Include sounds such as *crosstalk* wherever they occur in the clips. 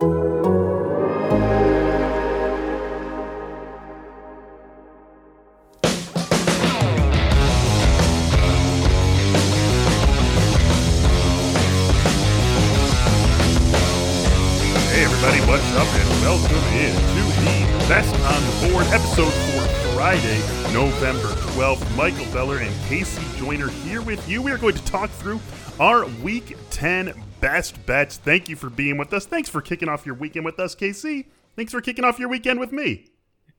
Hey everybody, what's up and welcome in to the Best on Board episode for Friday, November 12th. Michael Beller and KC Joyner here with you. We are going to talk through our Week 10 best bets. Thank you for being with us. Thanks for kicking off your weekend with us, KC. Thanks for kicking off your weekend with me.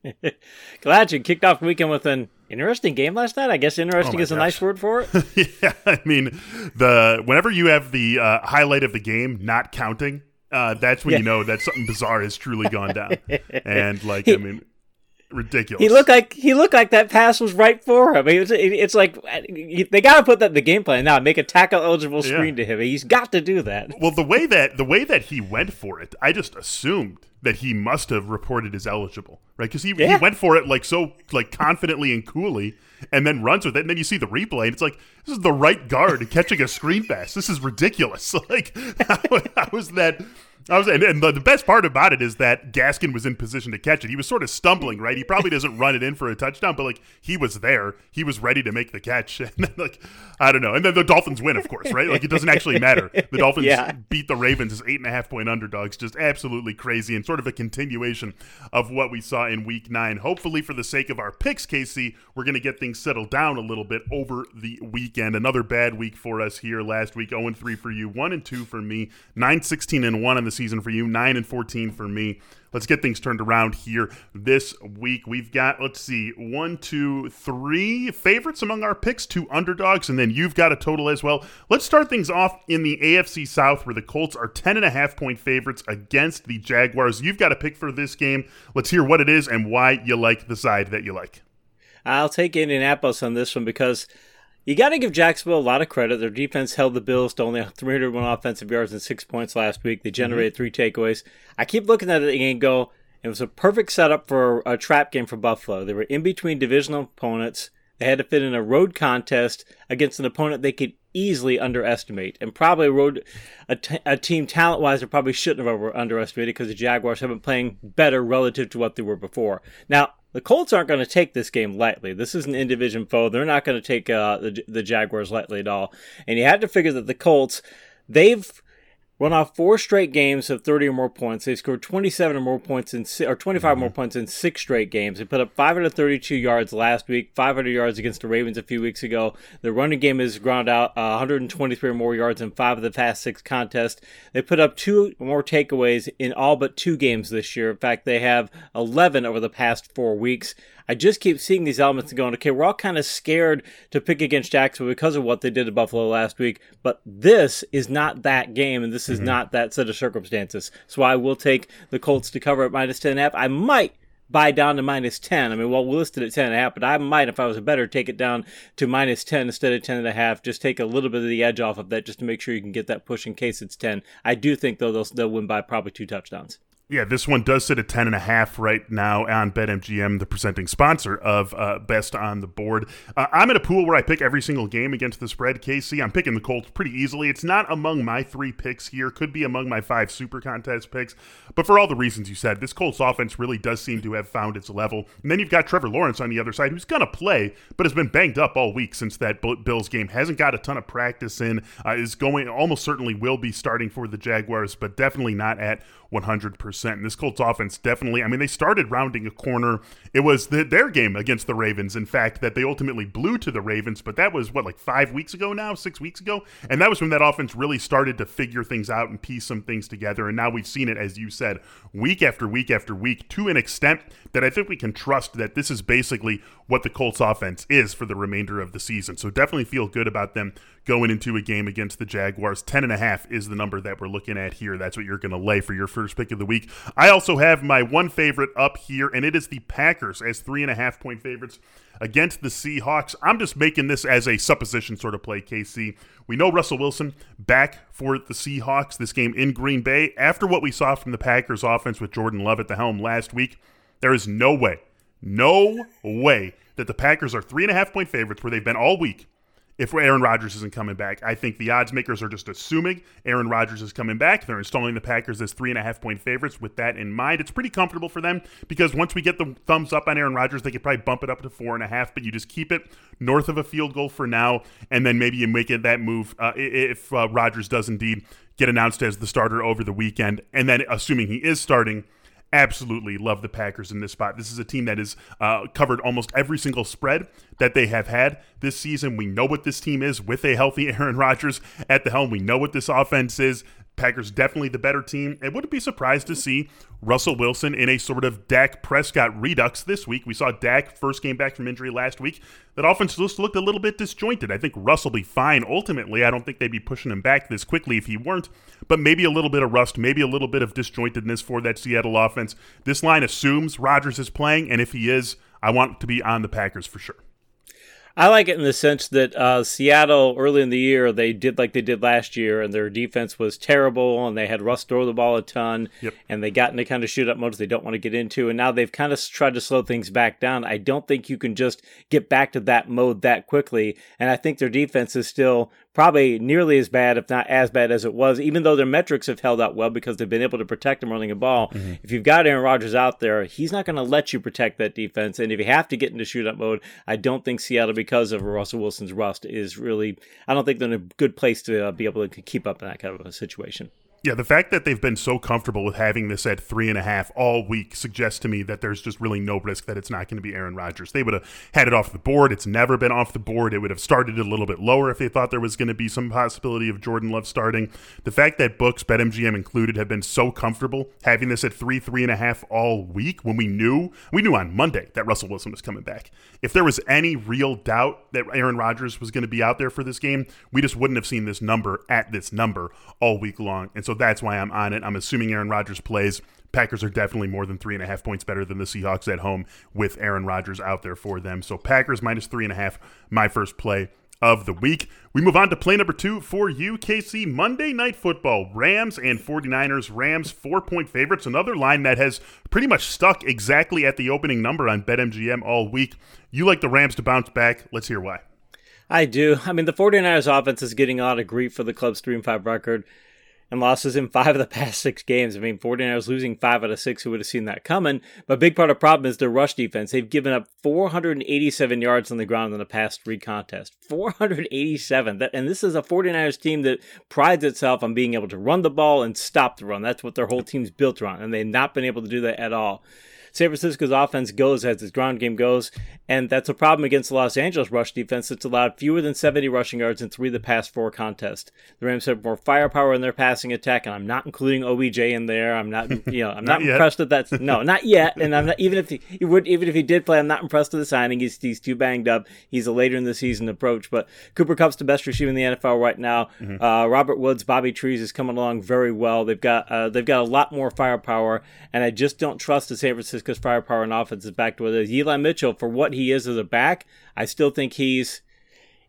*laughs* Glad you kicked off the weekend with an interesting game last night. I guess interesting Oh is a nice word for it. *laughs* yeah, I mean, the whenever you have the uh, highlight of the game not counting, uh, that's when you know that something bizarre has truly gone down. *laughs* and like, I mean, ridiculous. He looked like he looked like that pass was right for him. Was, it- it's like they got to put that in the game plan now. Make a tackle eligible screen Yeah. to him. He's got to do that. Well, the way that the way that he went for it, I just assumed that he must have reported as eligible, right? Because he, he went for it like so like confidently and coolly, and then runs with it, and then you see the replay, and it's like this is the right guard catching a screen pass. This is ridiculous. *laughs* Like how, how was that? I was, and, and the, the best part about it is that Gaskin was in position to catch it. He was sort of stumbling, right? He probably doesn't run it in for a touchdown, but like he was there, he was ready to make the catch. *laughs* And then, like I don't know, and then the Dolphins win, of course, right? Like it doesn't actually matter. The *laughs* Dolphins Yeah. beat the Ravens as eight and a half point underdogs. Just absolutely crazy and sort of a continuation of what we saw in week nine. Hopefully, for the sake of our picks, KC, we're going to get things settled down a little bit over the weekend. Another bad week for us here last week 0 3 for you, 1 and 2 for me, 9 16 and 1 on the season for you, 9 and 14 for me. Let's get things turned around here this week. We've got, let's see, one, two, three favorites among our picks, two underdogs, and then you've got a total as well. Let's start things off in the AFC South where the Colts are 10.5 point favorites against the Jaguars. You've got a pick for this game. Let's hear what it is and why you like the side that you like. I'll take Indianapolis on this one because you got to give Jacksonville a lot of credit. Their defense held the Bills to only *laughs* 301 offensive yards and six points last week. They mhm. generated three takeaways. I keep looking at it and go, it was a perfect setup for a trap game for Buffalo. They were in between divisional opponents. They had to fit in a road contest against an opponent they could easily underestimate, and probably a road a, t- a team talent wise they probably shouldn't have over- underestimated because the Jaguars have been playing better relative to what they were before. Now the Colts aren't going to take this game lightly. This is an in division foe. They're not going to take uh, the the Jaguars lightly at all. And you had to figure that the Colts they've run off four straight games of 30 or more points. They scored 27 or more points in or 25 more points in six straight games. They put up 532 yards last week, 500 yards against the Ravens a few weeks ago. The running game has ground out uh, 123 or more yards in five of the past six contests. They put up two more takeaways in all but two games this year. In fact, they have 11 over the past four weeks. I just keep seeing these elements and going, okay, we're all kind of scared to pick against Jacksonville because of what they did to Buffalo last week, but this is not that game, and this is mm-hmm. not that set of circumstances. So I will take the Colts to cover at minus 10.5. I might buy down to minus 10. I mean, well, we listed it at 10.5, but I might, if I was a better, take it down to minus 10 instead of 10.5. Just take a little bit of the edge off of that just to make sure you can get that push in case it's 10. I do think, though, they'll, they'll win by probably two touchdowns. Yeah, this one does sit at 10.5 right now on BetMGM, the presenting sponsor of uh, Best on the Board. Uh, I'm in a pool where I pick every single game against the spread, KC. I'm picking the Colts pretty easily. It's not among my three picks here, could be among my five super contest picks. But for all the reasons you said, this Colts offense really does seem to have found its level. And then you've got Trevor Lawrence on the other side, who's going to play, but has been banged up all week since that Bills game. Hasn't got a ton of practice in, uh, is going, almost certainly will be starting for the Jaguars, but definitely not at 100%. And this Colts offense definitely, I mean, they started rounding a corner. It was the, their game against the Ravens, in fact, that they ultimately blew to the Ravens, but that was what, like five weeks ago now, six weeks ago? And that was when that offense really started to figure things out and piece some things together. And now we've seen it, as you said, week after week after week to an extent that I think we can trust that this is basically what the Colts offense is for the remainder of the season. So definitely feel good about them going into a game against the Jaguars. Ten and a half is the number that we're looking at here. That's what you're going to lay for your first pick of the week. I also have my one favorite up here, and it is the Packers as three and a half point favorites against the Seahawks. I'm just making this as a supposition sort of play, KC. We know Russell Wilson back for the Seahawks this game in Green Bay. After what we saw from the Packers offense with Jordan Love at the helm last week, there is no way, no way that the Packers are three and a half point favorites where they've been all week if Aaron Rodgers isn't coming back. I think the odds makers are just assuming Aaron Rodgers is coming back. They're installing the Packers as three and a half point favorites with that in mind. It's pretty comfortable for them because once we get the thumbs up on Aaron Rodgers, they could probably bump it up to four and a half, but you just keep it north of a field goal for now, and then maybe you make it that move uh, if uh, Rodgers does indeed get announced as the starter over the weekend, and then assuming he is starting – absolutely love the Packers in this spot. This is a team that has uh, covered almost every single spread that they have had this season. We know what this team is with a healthy *laughs* Aaron Rodgers at the helm. We know what this offense is. Packers definitely the better team. And wouldn't be surprised to see Russell Wilson in a sort of Dak Prescott redux this week. We saw Dak first game back from injury last week. That offense just looked a little bit disjointed. I think Russell be fine ultimately. I don't think they'd be pushing him back this quickly if he weren't, but maybe a little bit of rust, maybe a little bit of disjointedness for that Seattle offense. This line assumes Rodgers is playing, and if he is, I want to be on the Packers for sure. I like it in the sense that uh, Seattle early in the year they did like they did last year, and their defense was terrible, and they had Russ throw the ball a ton, yep. and they got into kind of shoot up modes they don't want to get into, and now they've kind of tried to slow things back down. I don't think you can just get back to that mode that quickly, and I think their defense is still probably nearly as bad, if not as bad as it was, even though their metrics have held out well because they've been able to protect them running a ball. Mm-hmm. If you've got Aaron Rodgers out there, he's not going to let you protect that defense. And if you have to get into shootout mode, I don't think Seattle, because of Russell Wilson's rust, is really, I don't think they're in a good place to uh, be able to keep up in that kind of a situation. Yeah, the fact that they've been so comfortable with having this at three and a half all week suggests to me that there's just really no risk that it's not going to be Aaron Rodgers. They would have had it off the board. It's never been off the board. It would have started a little bit lower if they thought there was going to be some possibility of Jordan Love starting. The fact that books, BetMGM included, have been so comfortable having this at three, three and a half all week when we knew we knew on Monday that Russell Wilson was coming back. If there was any real doubt that Aaron Rodgers was going to be out there for this game, we just wouldn't have seen this number at this number all week long. And so that's why I'm on it. I'm assuming Aaron Rodgers plays. Packers are definitely more than three and a half points better than the Seahawks at home with Aaron Rodgers out there for them. So Packers minus three and a half, my first play of the week. We move on to play number two for you, KC. Monday Night Football. Rams and 49ers. Rams four point favorites. Another line that has pretty much stuck exactly at the opening number on BetMGM all week. You like the Rams to bounce back. Let's hear why. I do. I mean, the 49ers offense is getting a lot of grief for the club's 3 and 5 record and losses in five of the past six games. I mean, 49ers losing five out of six. Who would have seen that coming? But big part of the problem is their rush defense. They've given up 487 yards on the ground in the past three contests. 487. That, and this is a 49ers team that prides itself on being able to run the ball and stop the run. That's what their whole team's built around, and they've not been able to do that at all. San Francisco's offense goes as its ground game goes, and that's a problem against the Los Angeles rush defense that's allowed fewer than 70 rushing yards in three of the past four contests. The Rams have more firepower in their passing attack, and I'm not including OBJ in there. I'm not, you know, I'm *laughs* not, not impressed with that. No, not yet. And I'm not even if he, he, would, even if he did play, I'm not impressed with the signing. He's he's too banged up. He's a later in the season approach. But Cooper Kupp's the best receiver in the NFL right now. Mm-hmm. Uh, Robert Woods, Bobby Trees is coming along very well. They've got uh, they've got a lot more firepower, and I just don't trust the San Francisco's firepower and offense is back to where it is. Eli Mitchell, for what he is as a back, I still think he's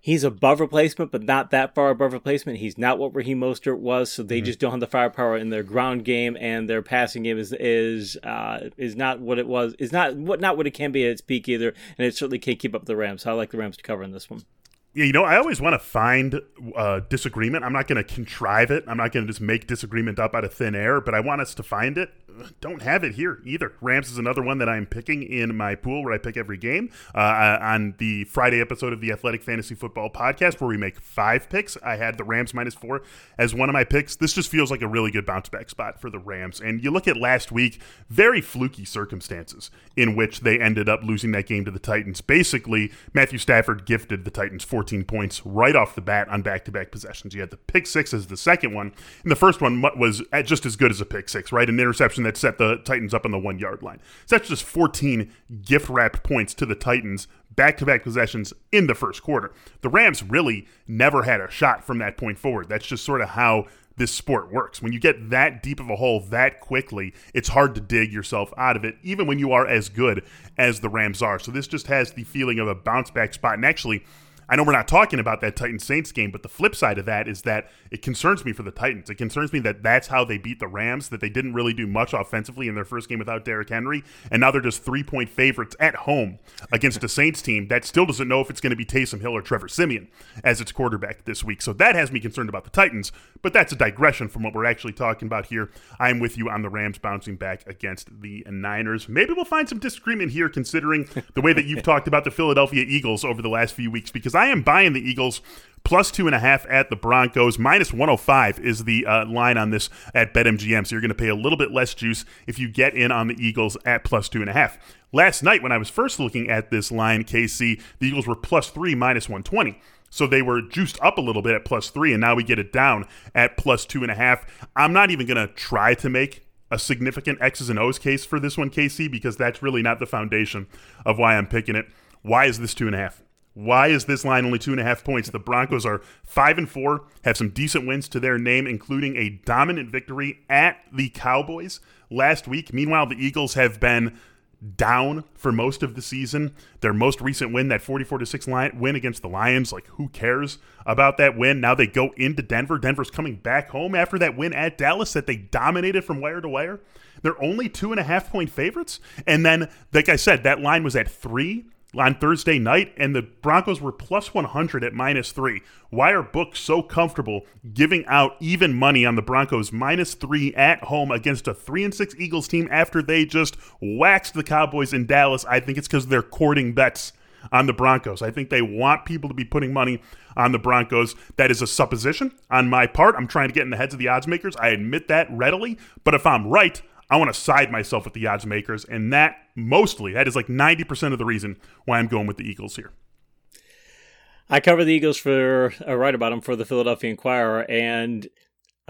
he's above replacement, but not that far above replacement. He's not what Raheem Mostert was, so they mm-hmm. just don't have the firepower in their ground game, and their passing game is is uh, is not what it was. Is not what not what it can be at its peak either, and it certainly can't keep up the Rams. So I like the Rams to cover in this one. Yeah, you know, I always want to find uh, disagreement. I'm not going to contrive it. I'm not going to just make disagreement up out of thin air, but I want us to find it *laughs* don't have it here either. Rams is another one that I'm picking in my pool where I pick every game. Uh, on the Friday episode of the Athletic Fantasy Football Podcast, where we make five picks, I had the Rams minus four as one of my picks. This just feels like a really good bounce back spot for the Rams. And you look at last week, very fluky circumstances in which they ended up losing that game to the Titans. Basically, Matthew Stafford gifted the Titans 14 points right off the bat on back to back possessions. You had the pick six as the second one, and the first one was just as good as a pick six, right? An interception that that set the Titans up on the one yard line. So that's just 14 gift wrapped points to the Titans back to back possessions in the first quarter. The Rams really never had a shot from that point forward. That's just sort of how this sport works. When you get that deep of a hole that quickly, it's hard to dig yourself out of it, even when you are as good as the Rams are. So this just has the feeling of a bounce back spot. And actually, I know we're not talking about that Titans Saints game, but the flip side of that is that it concerns me for the Titans. It concerns me that that's how they beat the Rams, that they didn't really do much offensively in their first game without Derrick Henry, and now they're just three point favorites at home against a Saints team that still doesn't know if it's going to be Taysom Hill or Trevor Siemian as its quarterback this week. So that has me concerned about the Titans, but that's a digression from what we're actually talking about here. I'm with you on the Rams bouncing back against the Niners. Maybe we'll find some disagreement here considering the way that you've *laughs* talked about the Philadelphia Eagles over the last few weeks because I am buying the Eagles plus two and a half at the Broncos. Minus 105 is the uh, line on this at BetMGM. So you're going to pay a little bit less juice if you get in on the Eagles at plus two and a half. Last night, when I was first looking at this line, KC, the Eagles were plus three, minus 120. So they were juiced up a little bit at plus three, and now we get it down at plus two and a half. I'm not even going to try to make a significant X's and O's case for this one, KC, because that's really not the foundation of why I'm picking it. Why is this two and a half? Why is this line only two and a half points? The Broncos are five and four, have some decent wins to their name, including a dominant victory at the Cowboys last week. Meanwhile, the Eagles have been down for most of the season. Their most recent win, that 44 to 6 win against the Lions, like who cares about that win? Now they go into Denver. Denver's coming back home after that win at Dallas that they dominated from wire to wire. They're only two and a half point favorites. And then, like I said, that line was at three on Thursday night, and the Broncos were plus 100 at minus three. Why are books so comfortable giving out even money on the Broncos minus three at home against a three and six Eagles team after they just waxed the Cowboys in Dallas? I think it's because they're courting bets on the Broncos. I think they want people to be putting money on the Broncos. That is a supposition on my part. I'm trying to get in the heads of the odds makers. I admit that readily. But if I'm right, I want to side myself with the odds makers, and that mostly, that is like 90% of the reason why I'm going with the Eagles here. I cover the Eagles for, uh, write about them for the Philadelphia Inquirer, and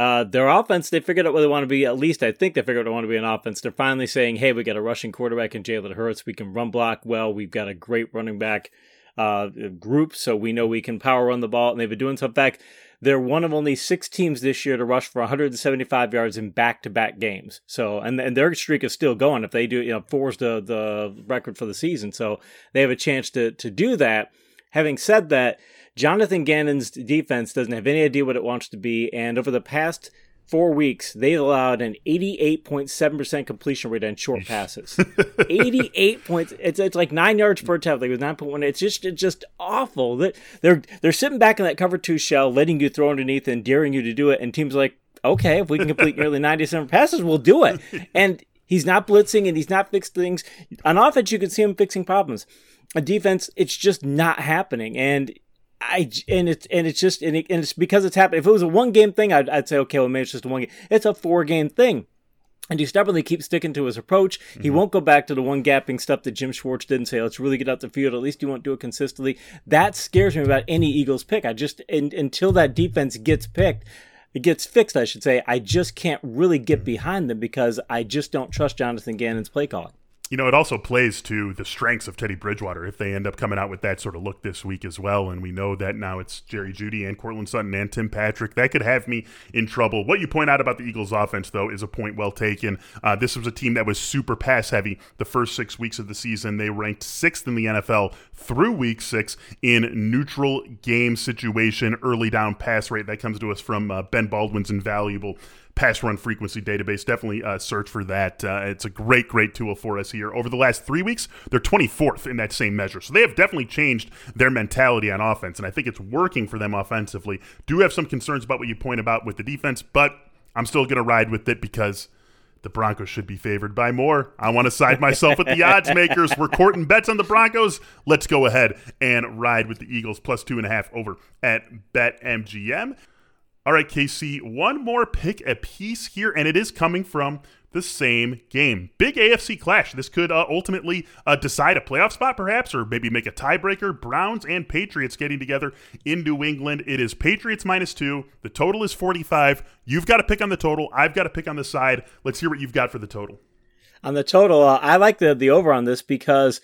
uh, their offense, they figured out what they want to be. At least I think they figured out they want to be an offense. They're finally saying, hey, we got a rushing quarterback in Jalen Hurts. We can run block well. We've got a great running back uh, group, so we know we can power run the ball. And they've been doing some. In fact, they're one of only six teams this year to rush for 175 yards in back-to-back games. So, and, and their streak is still going. If they do, you know, four's the the record for the season. So they have a chance to to do that. Having said that, Jonathan Gannon's defense doesn't have any idea what it wants to be, and over the past four weeks, they allowed an 88.7% completion rate on short passes. 88 *laughs* points. It's, it's like nine yards per attempt. Like it was 9.1. It's just it's just awful. They're they're sitting back in that cover two shell, letting you throw underneath and daring you to do it. And teams like, okay, if we can complete nearly *laughs* 97 passes, we'll do it. And he's not blitzing and he's not fixing things. On offense, you can see him fixing problems. A defense, it's just not happening. And I and it's and it's just and, it, and, it's because it's happening. If it was a one game thing, I'd, I'd say okay, well maybe it's just a one game. It's a four game thing. And he stubbornly keeps sticking to his approach. Mm-hmm. He won't go back to the one gapping stuff that Jim Schwartz didn't say, let's really get out the field. At least you won't do it consistently. That scares me about any Eagles pick. I just, in, until that defense gets picked, it gets fixed, I should say, I just can't really get behind them because I just don't trust Jonathan Gannon's play calling. You know, it also plays to the strengths of Teddy Bridgewater if they end up coming out with that sort of look this week as well. And we know that now it's Jerry Jeudy and Courtland Sutton and Tim Patrick. That could have me in trouble. What you point out about the Eagles' offense, though, is a point well taken. Uh, this was a team that was super pass heavy the first six weeks of the season. They ranked sixth in the NFL through week six in neutral game situation, early down pass rate. That comes to us from uh, Ben Baldwin's invaluable pass run frequency database. Definitely uh, search for that. Uh, it's a great, great tool for us here. Over the last three weeks, they're 24th in that same measure. So they have definitely changed their mentality on offense, and I think it's working for them offensively. Do have some concerns about what you point about with the defense, but I'm still going to ride with it because the Broncos should be favored by more. I want to side myself with the *laughs* odds makers. We're courting bets on the Broncos. Let's go ahead and ride with the Eagles plus two and a half over at BetMGM. All right, KC, one more pick a piece here, and it is coming from the same game. Big AFC clash. This could uh, ultimately uh, decide a playoff spot, perhaps, or maybe make a tiebreaker. Browns and Patriots getting together in New England. It is Patriots minus two. The total is 45. You've got to pick on the total. I've got to pick on the side. Let's hear what you've got for the total. On the total, uh, I like the, the over on this because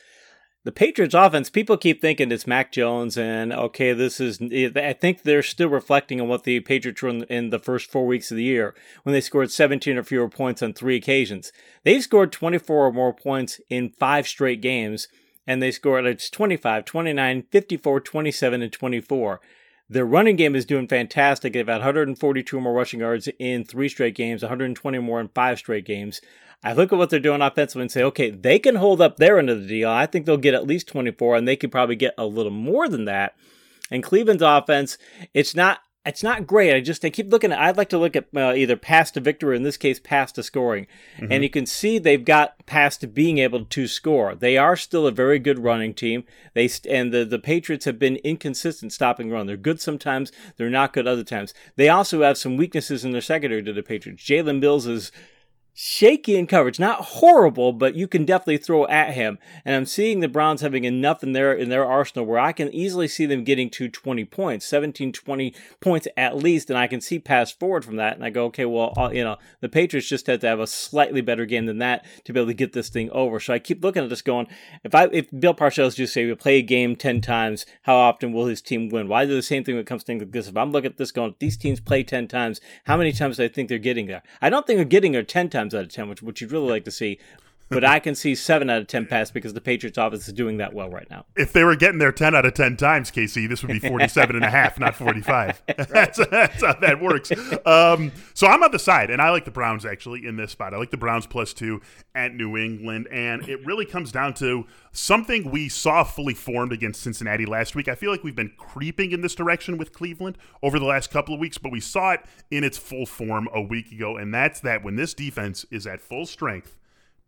the Patriots offense, people keep thinking it's Mac Jones, and okay, this is. I think they're still reflecting on what the Patriots were in, the first four weeks of the year when they scored 17 or fewer points on three occasions. They've scored 24 or more points in five straight games, and they scored it's 25, 29, 54, 27, and 24. Their running game is doing fantastic. They've had 142 more rushing yards in three straight games, 120 more in five straight games. I look at what they're doing offensively and say, okay, they can hold up their end of the deal. I think they'll get at least 24, and they could probably get a little more than that. And Cleveland's offense, it's not it's not great. I just I keep looking at. I'd like to look at uh, either pass to victory, in this case, pass to scoring, mm-hmm. and you can see they've got past to being able to score. They are still a very good running team. They and the the Patriots have been inconsistent stopping run. They're good sometimes. They're not good other times. They also have some weaknesses in their secondary to the Patriots. Jalen Mills is shaky in coverage. Not horrible, but you can definitely throw at him. And I'm seeing the Browns having enough in their in their arsenal where I can easily see them getting to 20 points, 17, 20 points at least, and I can see pass forward from that. And I go, okay, well, uh, you know, the Patriots just have to have a slightly better game than that to be able to get this thing over. So I keep looking at this going, if I if Bill Parcells just say we play a game 10 times, how often will his team win? Why do the same thing when it comes to things like this? If I'm looking at this going, these teams play 10 times, how many times do I think they're getting there? I don't think they're getting there 10 times times out of 10, which, which you'd really like to see but I can see seven out of ten pass because the Patriots offense is doing that well right now. If they were getting there ten out of ten times, KC, this would be 47 and a half, not 45. *laughs* that's, that's, how that works. Um, so I'm on the side, and I like the Browns actually in this spot. I like the Browns plus two at New England, and it really comes down to something we saw fully formed against Cincinnati last week. I feel like we've been creeping in this direction with Cleveland over the last couple of weeks, but we saw it in its full form a week ago, and that's that when this defense is at full strength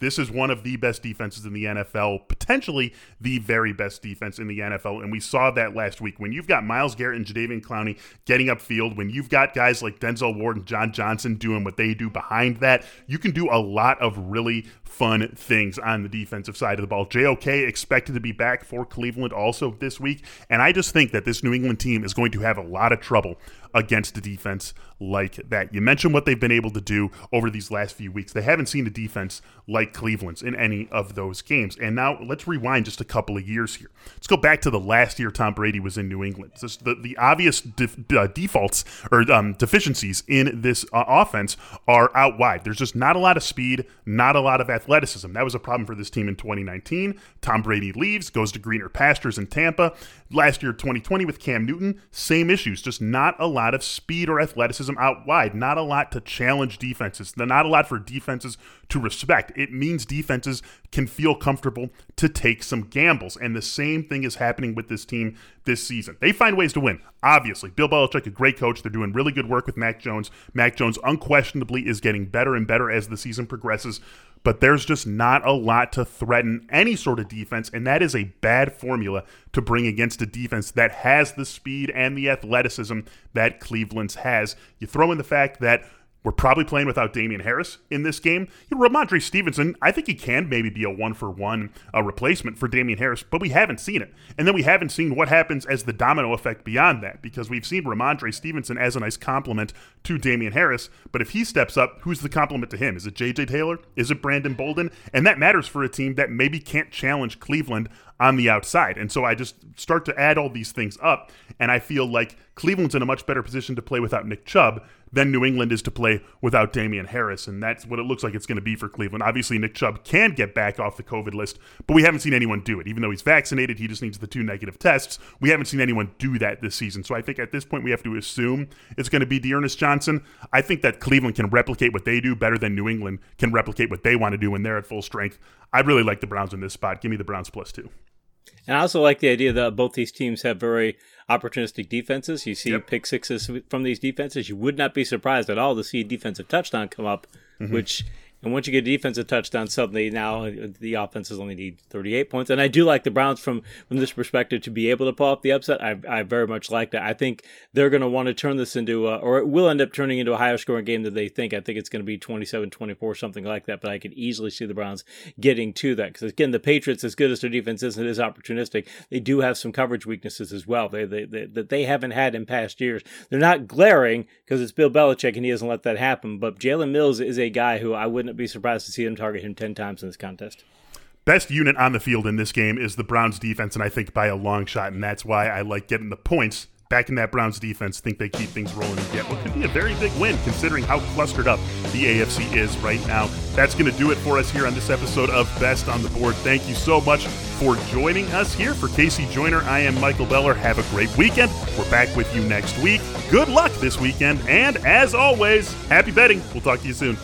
this is one of the best defenses in the NFL, potentially the very best defense in the NFL. And we saw that last week. When you've got Myles Garrett and Jadeveon Clowney getting upfield, when you've got guys like Denzel Ward and John Johnson doing what they do behind that, you can do a lot of really fun things on the defensive side of the ball. JOK expected to be back for Cleveland also this week. And I just think that this New England team is going to have a lot of trouble against a defense like that. You mentioned what they've been able to do over these last few weeks. They haven't seen a defense like Cleveland's in any of those games. And now let's rewind just a couple of years here. Let's go back to the last year Tom Brady was in New England. The, the obvious def, uh, defaults or um, deficiencies in this uh, offense are out wide. There's just not a lot of speed, not a lot of athleticism. That was a problem for this team in 2019. Tom Brady leaves, goes to greener pastures in Tampa. Last year, 2020, with Cam Newton, same issues, just not a lot of speed or athleticism out wide, not a lot to challenge defenses, not a lot for defenses to respect. It means defenses can feel comfortable to take some gambles. And the same thing is happening with this team this season. They find ways to win. Obviously, Bill Belichick, a great coach. They're doing really good work with Mac Jones. Mac Jones unquestionably is getting better and better as the season progresses but there's just not a lot to threaten any sort of defense, and that is a bad formula to bring against a defense that has the speed and the athleticism that Cleveland's has. You throw in the fact that we're probably playing without Damien Harris in this game. You know, Rhamondre Stevenson, I think he can maybe be a one for one uh, replacement for Damien Harris, but we haven't seen it. And then we haven't seen what happens as the domino effect beyond that, because we've seen Rhamondre Stevenson as a nice complement to Damien Harris. But if he steps up, who's the complement to him? Is it J.J. Taylor? Is it Brandon Bolden? And that matters for a team that maybe can't challenge Cleveland on the outside. And so I just start to add all these things up, and I feel like Cleveland's in a much better position to play without Nick Chubb than New England is to play without Damien Harris. And that's what it looks like it's going to be for Cleveland. Obviously, Nick Chubb can get back off the COVID list, but we haven't seen anyone do it. Even though he's vaccinated, he just needs the two negative tests. We haven't seen anyone do that this season. So I think at this point, we have to assume it's going to be D'Ernest Johnson. I think that Cleveland can replicate what they do better than New England can replicate what they want to do when they're at full strength. I really like the Browns in this spot. Give me the Browns plus two. And I also like the idea that both these teams have very opportunistic defenses. You see yep. pick sixes from these defenses. You would not be surprised at all to see a defensive touchdown come up, mm-hmm. which And once you get a defensive touchdown, suddenly now the offenses only need 38 points. And I do like the Browns from from this perspective to be able to pull off the upset. I, I very much like that. I think they're going to want to turn this into, a, or it will end up turning into a higher scoring game than they think. I think it's going to be 27 24, something like that. But I could easily see the Browns getting to that. Because again, the Patriots, as good as their defense is, it is opportunistic, they do have some coverage weaknesses as well they, they, they, that they haven't had in past years. They're not glaring because it's Bill Belichick and he doesn't let that happen. But Jalen Mills is a guy who I wouldn't be surprised to see them target him 10 times in this contest best unit on the field in this game is the Browns defense, and I think by a long shot, and that's why I like getting the points back in that Browns defense. Think they keep things rolling and get what could be a very big win considering how clustered up the AFC is right now. That's going to do it for us here on this episode of Best on the Board. Thank you so much for joining us here. For KC Joyner, I am Michael Beller. Have a great weekend. We're back with you next week. Good luck this weekend, and as always, happy betting. We'll talk to you soon.